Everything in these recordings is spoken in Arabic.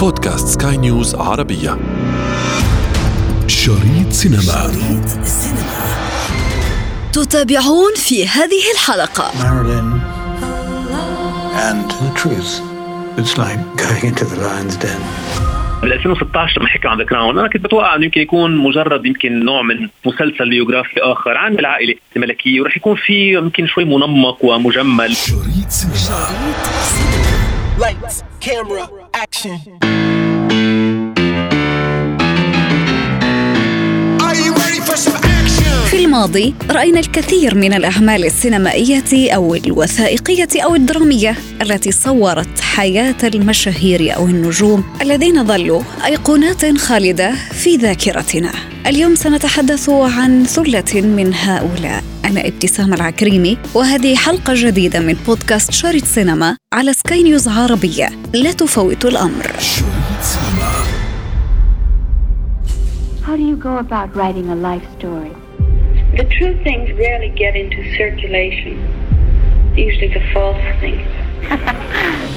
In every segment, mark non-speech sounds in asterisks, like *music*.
بودكاست سكاي نيوز عربية. شريط سينما. شريط تتابعون في هذه الحلقة. Marilyn and the truth. It's like going into the lion's den. بال 2016 لما حكى عن The Crown أنا كنت بتوقع إنه يمكن يكون مجرد يمكن نوع من مسلسل biography آخر عن العائلة الملكية ورح يكون فيه يمكن شوي منمق ومجمل. شريط سينما. Lights, camera, action. الماضي رأينا الكثير من الأعمال السينمائية أو الوثائقية أو الدرامية التي صورت حياة المشاهير أو النجوم الذين ظلوا أيقونات خالدة في ذاكرتنا. اليوم سنتحدث عن ثلة من هؤلاء. أنا ابتسام العكريمي وهذه حلقة جديدة من بودكاست شارة سينما على سكاي نيوز عربية. لا تفوتوا الأمر. How do you go about writing a life story? The true things rarely get into circulation. Usually the false things. *laughs*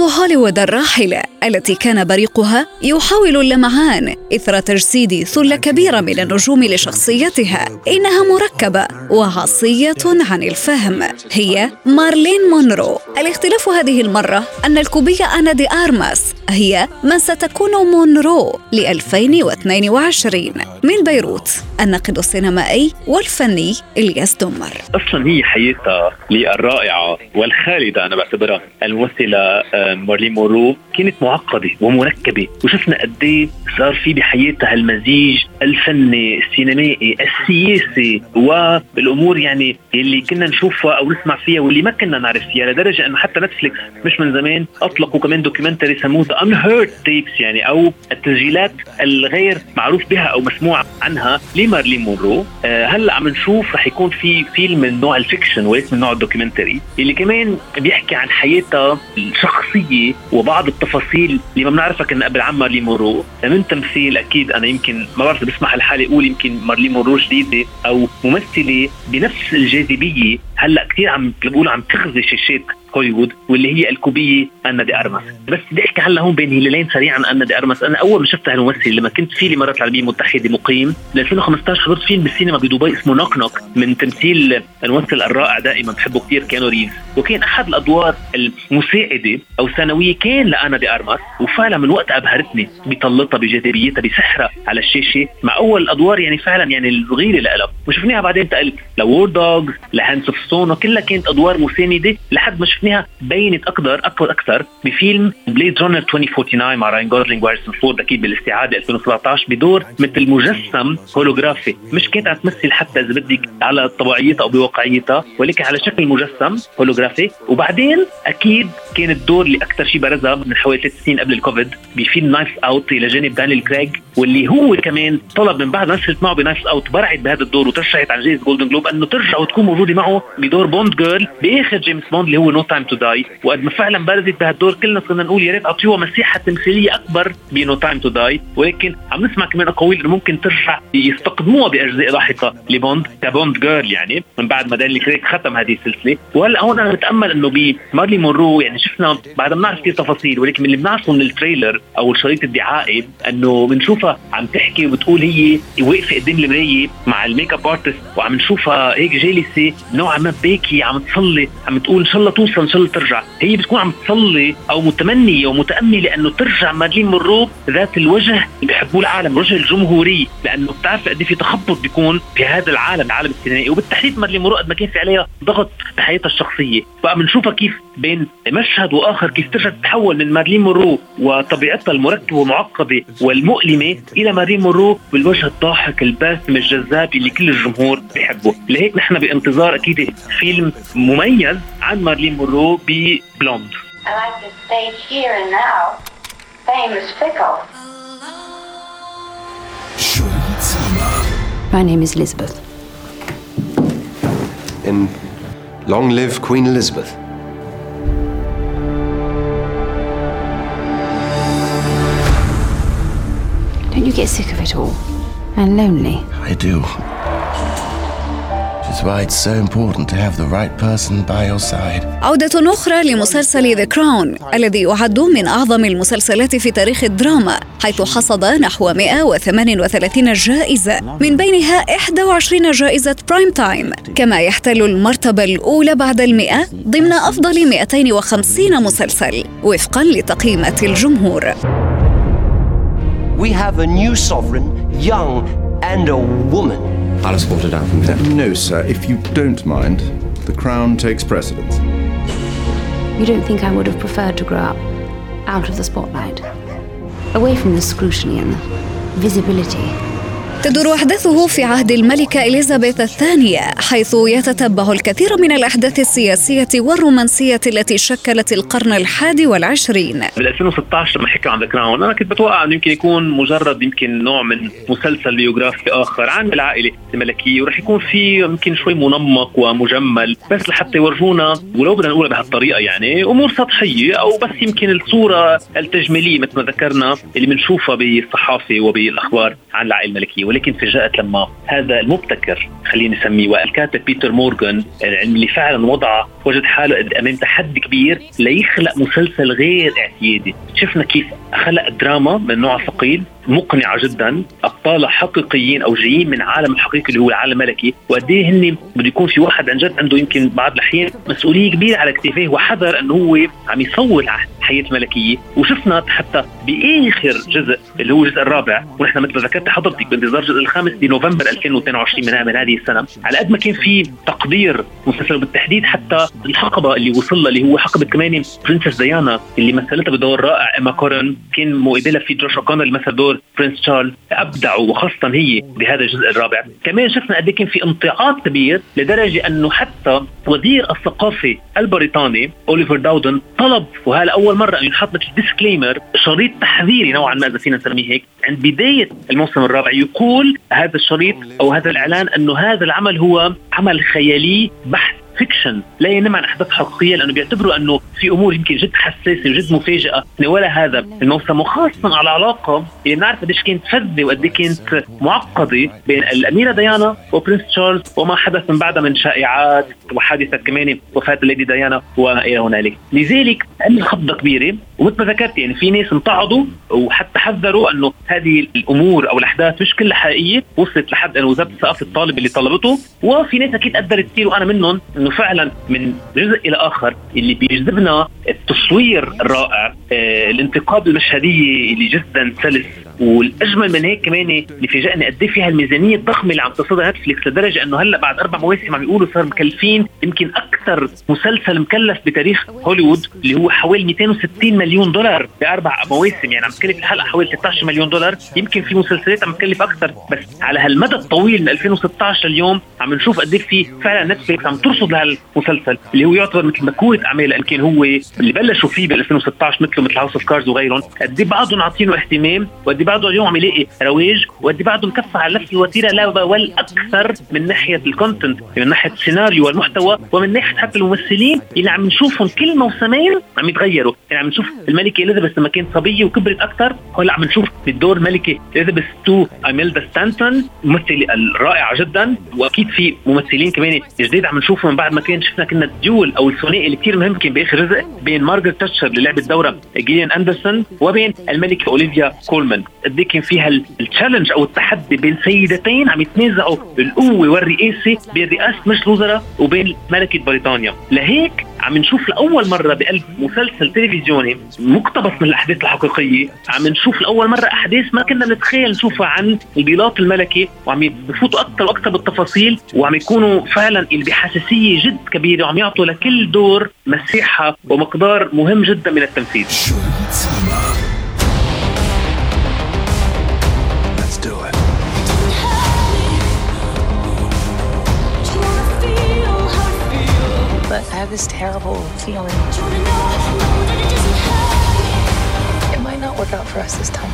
هوليوود الراحلة التي كان بريقها يحاول اللمعان إثر تجسيد ثلة كبيرة من النجوم لشخصيتها. إنها مركبة وعصية عن الفهم. هي مارلين مونرو. الاختلاف هذه المرة أن الكوبية أنا دي أرماس هي من ستكون مونرو ل 2022 من بيروت الناقد السينمائي والفني إلياس دمر أصلا هي حياتها الرائعه والخالدة أنا بعتبرها الممثلة آه، مارلين مونرو كانت معقدة ومركبة وشفنا قد إيه صار في بحياتها المزيج الفني السينمائي السياسي والامور يعني اللي كنا نشوفها أو نسمع فيها واللي ما كنا نعرف فيها لدرجة إنه حتى نتفليكس مش من زمان أطلقوا كمان documentary سموه The Unheard Tapes يعني أو التسجيلات الغير معروف بها أو مسموع عنها لمارلين مونرو آه هلأ عم نشوف رح يكون في فيلم من نوع ال fiction وليس من نوع ال documentary اللي كمان بيحكي عن حياتها الشخصية وبعض التفاصيل اللي ما بنعرفها كنا قبل عن مارلين مونرو. من تمثيل أكيد أنا يمكن ما بعرف بسمح لحالي أقول يمكن مارلين مونرو جديده أو ممثلة بنفس الجاذبية. هلأ كثير عم بقول عم تغزي شاشات هوليوود واللي هي الكوبية أنا دي أرمس. بس بدي أحكي هلأ هون بين هلالين سريعا أنا دي أرمس. أنا أول ما شفت هالممثل لما كنت في الإمارات العربية المتحدة مقيم ب 2015 حضرت فيلم بالسينما بدبي اسمه Knock Knock من تمثيل الممثل الرائع دائما بحبه كثير كيانو ريفز. وكان أحد الأدوار المساعدة أو الثانويه كان لأنا دي ارمس وفعلا من وقتها أبهرتني بطلتها بجاذبيتها بسحرها على الشاشة مع أول أدوار يعني فعلا يعني الصغيره لها وشفناها بعدين تقل ل War Dogs ل Hands of Stone كلها كانت أدوار مساندة لحد ما شفناها بينت أكثر أكثر أكثر بفيلم Blade Runner 2049 مع راين جوزلينج وهاريسون فورد أكيد بالاستعادة 2017 بدور مثل مجسم هولوغرافي مش كانت عم تمثل حتى إذا بدك على طبيعيتها أو بواقعيتها ولكن على شكل مجسم هولوغرافي وبعدين أكيد كان الدور اللي أكثر شيء برزها من حوالي ثلاث سنين قبل الكوفيد بفيلم Knives Out إلى جانب دانيال كريغ واللي هو كمان طلب من بعد ما معه ب Knives Out برعت بهذا الدور وترشحت على جائزه Golden Globe أنه ترجع وتكون موجودة معه بدور Bond girl بآخر جيمس بوند اللي هو No Time to Die وقد ما فعلا برزت بهالدور كلنا صرنا نقول يا ريت أعطيوها مساحة تمثيلية أكبر ب No Time to Die ولكن عم نسمع كمان أقاويل إنه ممكن ترجع يستقدموها بأجزاء لاحقة لبوند ك Bond girl يعني من بعد ما دانيال كريغ ختم هذه السلسلة. وهلأ هون أنا بتأمل إنه بمارلين مونرو يعني شفنا بعد ما نعرف كثير تفاصيل ولكن من اللي بنعرفه من ال trailer أو الشريط الدعائي إنه بنشوفها عم تحكي وبتقول هي واقفه قدام المراية مع ال makeup artist وعم نشوفها هيك جالسة نوعا ما باكي عم تصلي عم تقول إن شاء الله توصل إن شاء الله ترجع. هي بتكون عم تصلي أو متمنية ومتامله انه ترجع مارلين مونرو ذات الوجه اللي بيحبوه العالم الوجه الجمهوري لأنه بتعرف قد إيه في تخبط بيكون في هذا العالم العالم السينمائي. وبالتحديد مارلين مونرو قد ما كان في عليها ضغط بحياتها الشخصية. بقى بنشوفها كيف بين مشهد وآخر كيف ترجع تتحول من مارلين مونرو وطبيعتها المركبة والمعقده والمؤلمة إلى مارلين مونرو بالوجه الضاحك الباسم الجذاب اللي كل الجمهور بيحبه لهيك نحن بانتظار أكيد فيلم مميز عن مارلين مونرو ببلوند I like to stay here and now. Fame is fickle. My name is Elizabeth. And long live Queen Elizabeth. You get sick of it all? And lonely? I do. is why it's so important to have the right person by your side. عودة أخرى لمسلسل The Crown الذي يعد من أعظم المسلسلات في تاريخ الدراما حيث حصد نحو 138 جائزة من بينها 21 جائزة Primetime كما يحتل المرتبة الأولى بعد المئة ضمن أفضل 250 مسلسل وفقا لتقييمات الجمهور We have a new sovereign, young and a woman. I'll escort her down from here. No, sir. If you don't mind, the crown takes precedence. You don't think I would have preferred to grow up out of the spotlight, away from the scrutiny and the visibility? تدور أحداثه في عهد الملكة إليزابيث الثانية حيث يتتبع الكثير من الأحداث السياسية والرومانسية التي شكلت القرن الحادي والعشرين. بال 2016 لما حكوا عن The Crown أنا كنت بتوقع إنه يمكن يكون مجرد يمكن نوع من مسلسل بيوغرافي آخر عن العائلة الملكية ورح يكون في يمكن شوي منمق ومجمل بس لحتى يورجونا ولو بدنا نقولها بهالطريقة يعني أمور سطحية أو بس يمكن الصورة التجميلية مثل ما ذكرنا اللي بنشوفها بالصحافة وبالأخبار عن العائلة الملكية. ولكن فاجأت لما هذا المبتكر خليني نسميه والكاتب بيتر مورغان اللي فعلا وضع وجد حاله أمام تحدي كبير ليخلق مسلسل غير اعتيادي. شفنا كيف خلق دراما من نوع ثقيل مقنعة جدا ابطالها حقيقيين أو جايين من عالم الحقيقي اللي هو العالم الملكي وقد إيه هن بده يكون في واحد عن جد عنده يمكن بعض الأحيان مسؤولية كبيرة على كتفيه وحذر إنه هو عم يصور حياة ملكية. وشفنا حتى بآخر جزء اللي هو الجزء الرابع ونحن مثل ما ذكرت حضرتك بانتظار الجزء الخامس بنوفمبر 2022 من, هذه السنة. على قد ما كان في تقدير مسلسل بالتحديد حتى الحقبة اللي وصل لها اللي هو حقبة كمان princess ديانا اللي مثلتها بدور رائع إيما كورين كان مقابلها في جوش اوكونر اللي مثل دور prince تشارلز ابدعوا وخاصة هي بهذا الجزء الرابع. كمان شفنا قد كان في امتعاض كبير لدرجة أنه حتى وزير الثقافة البريطاني أوليفر داودن طلب وهذا اول مرة انه ينحط مثل disclaimer شريط تحذيري نوعا ما إذا فينا نسميه هيك. عند بداية الموسم الرابع يقول هذا الشريط أو هذا الإعلان أنه هذا العمل هو عمل خيالي بحت fiction لا ينم عن أحداث حقيقية لأنه بيعتبروا أنه في أمور يمكن جد حساسة وجد مفاجئه ولا هذا الموسم وخاصه على علاقة اللي بنعرف قديش كانت فذة وقد كانت معقدة بين الأميرة ديانا و prince تشارلز وما حدث من بعدها من شائعات وحادثة كمان وفاة الليدي ديانا وإلى هنالك، لذلك عمل خضة كبيرة. ومثل ما ذكرت يعني في ناس امتعضوا وحتى حذروا إنه هذه الأمور أو الأحداث مش كلها حقيقية وصلت لحد إنه وزارة الثقافة الطلب اللي طلبته وفي ناس أكيد قدرت كثير وأنا منهم إنه فعلا من جزء إلى آخر اللي بيجذبنا التصوير الرائع آه الانتقاد المشهدية اللي جدا سلس والأجمل من هيك كمان اللي فاجئني قد فيها الميزانية الضخمة اللي عم تصدها نتفليكس لدرجة إنه هلأ بعد أربع مواسم عم يقولوا صار مكلفين يمكن أكثر مسلسل مكلف بتاريخ هوليوود اللي هو حوالي 260 مليون دولار بأربع مواسم. يعني عم تكلف الحلقة حوالي 13 مليون دولار. يمكن في مسلسلات عم تكلف أكثر. بس على هالمدى الطويل من 2016 اليوم عم نشوف قد في فعلا نتفليكس عم ترصد لهالمسلسل اللي هو يعتبر مثل باكورة اعمال يمكن هو اللي بلشوا فيه بال 2016 مثله مثل House of Cards وغيرهم. قد بعضهم عاطينه اهتمام وقد بعده اليوم عم يلاقي رواج وقد بعده مكفى على نفس الوتيره لا والأكثر من ناحية ال content من ناحية السيناريو والمحتوى ومن ناحية حتى الممثلين اللي عم نشوفهم كل موسمين عم يتغيروا. يعني عم نشوف الملكة اليزابيث لما كانت صبية وكبرت أكثر هلا عم نشوف بالدور الملكه اليزابيث 2 إيميلدا ستانتون ممثلة رائعه جدا. وأكيد في ممثلين كمان جديد عم نشوفهم من بعد ما كان شفنا كنا ال duel أو الثنائي اللي كثير مهم كان بآخر جزء بين مارغريت تاتشر اللي لعبت دوره جيليان أندرسون وبين الملكة اوليفيا كولمان قد كان فيها ال challenge أو التحدي بين سيدتين عم يتنازعوا القوه والرئاسة بين رئاسة مجلس الوزراء وبين ملكة بريطانيا. لهيك عم نشوف لأول مرة بقلب مسلسل تلفزيوني مقتبس من الأحداث الحقيقية. عم نشوف لأول مرة أحداث ما كنا نتخيل نشوفها عن البلاط الملكي وعم يفوتوا أكثر وأكثر بالتفاصيل وعم يكونوا فعلا بحساسيه جد كبيرة وعم يعطوا لكل دور مساحة ومقدار مهم جدا من التنفيذ. This terrible feeling. It might not work out for us this time.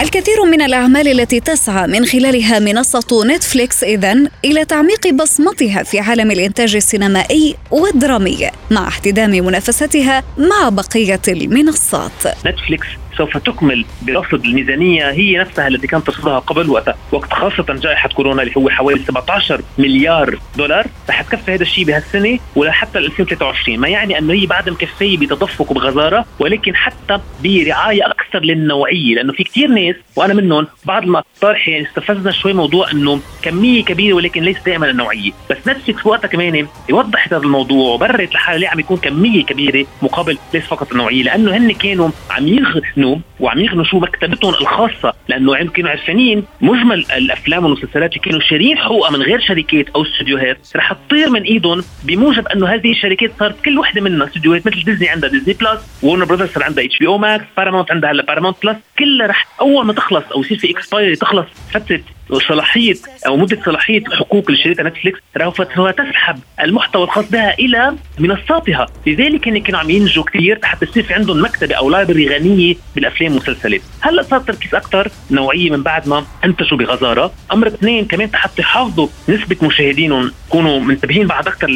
الكثير من الأعمال التي تسعى من خلالها منصة نتفليكس إذن إلى تعميق بصمتها في عالم الإنتاج السينمائي والدرامي مع احتدام منافستها مع بقية المنصات نتفليكس سوف تكمل برصد الميزانية هي نفسها التي كانت ترصدها قبل وقت وقت خاصة جائحة كورونا اللي هو حوالي 17 مليار دولار. رح تكفي هذا الشيء بهالسنه ولحتى 2023 ما يعني أنه هي بعد مكفية بتدفق وبغزاره ولكن حتى برعاية أكثر للنوعية. لأنه في كثير ناس وأنا منهم بعض طارح يعني استفزنا شوي موضوع إنه كمية كبيرة ولكن ليس دائما النوعية. بس نتفلكس وقتها كمان وضحت هذا الموضوع وبررت لحالها ليه عم يكون كمية كبيرة مقابل ليس فقط النوعية. لأنه هن كانوا عم يغنوا وعم يغنوا شو مكتبتهم الخاصة لأنه كانوا عرفانين مجمل الأفلام والمسلسلات اللي كانوا شارين حقوقها من غير شركات أو استديوهات رح تطير من إيدهم بموجب إنه هذه الشركات صارت كل وحدة منها استديوهات مثل ديزني عندها Disney Plus Warner Brothers صار عندها HBO Max Paramount عندها هلا Paramount Plus كلها رح أول ما تخلص أو يصير في expiry تخلص فترة صلاحية أو مدة صلاحية الحقوق اللي شريتها نتفليكس سوف تسحب المحتوى الخاص بها إلى منصاتها، لذلك كانوا عم ينتجوا كثير حتى يصير في عندهم مكتبة أو library غنية بالافلام والمسلسلات، هلا صار تركيز أكثر نوعية من بعد ما انتجوا بغزارة، أمر اثنين كمان حتى يحافظوا نسبة مشاهدينهم يكونوا منتبهين بعد أكثر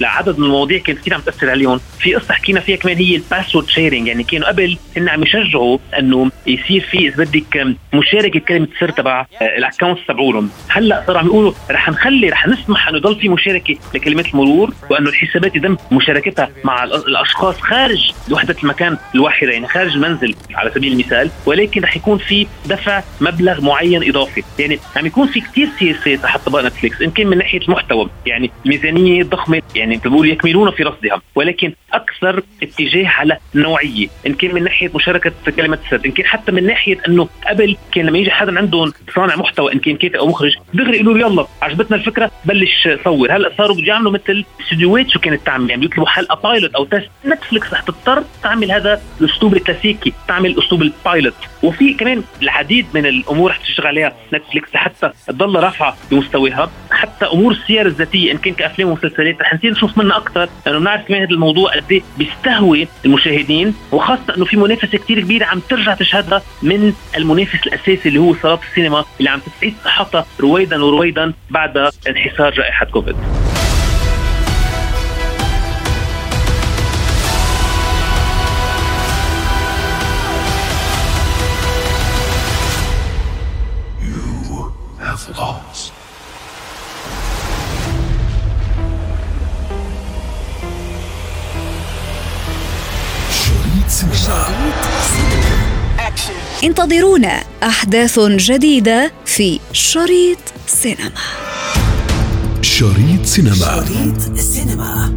لعدد من المواضيع كانت كثير عم تأثر عليهم، في قصة حكينا فيها كمان هي ال password sharing يعني كانوا قبل هن عم يشجعوا إنه يصير في إذا بدك مشاركة كلمة سر تبع ال account تبعولهم هلا صاروا عم يقولوا رح نخلي رح نسمح إنه يضل في مشاركة لكلمات المرور وإنه الحسابات يتم مشاركتها مع الأشخاص خارج وحدة المكان الواحدة يعني خارج المنزل. على سبيل المثال ولكن رح يكون في دفع مبلغ معين إضافي. يعني عم يكون في كثير سياسات تحت تطبق نتفليكس ان كان من ناحية المحتوى. يعني ميزانية ضخمة يعني بقول يكملون في رصدها. ولكن أكثر اتجاه على نوعيه ان كان من ناحية مشاركة كلمه السر ان كان حتى من ناحية إنه قبل كان لما يجي حدا عندهم صانع محتوى إن كان كاتب أو مخرج دغري يقولوا يلا عجبتنا الفكرة بلش صور. هلأ صاروا بده يعملوا مثل استديوهات شو كانت تعمل يعني يطلبوا حلقه pilot أو test نتفلكس رح تضطر تعمل هذا الأسلوب الكلاسيكي تعمل أسلوب ال pilot وفي كمان العديد من الأمور رح تشتغل عليها نتفلكس حتى تضل رافعة بمستواها. حتى أمور السير الذاتية إن كان كأفلام ومسلسلات رح نصير نشوف منها أكثر. لأنه بنعرف كمان هذا الموضوع قد إيه بيستهوي المشاهدين. وخاصة إنه في منافسة كثير كبيرة عم ترجع تشهدها من المنافس الأساسي اللي هو صالات السينما اللي عم تستعيد صحتها رويدا ورويدا بعد انحسار جائحة كوفيد. Have lost. شريط سينما انتظرونا أحداث جديدة في شريط سينما. شريط سينما. شريط سينما.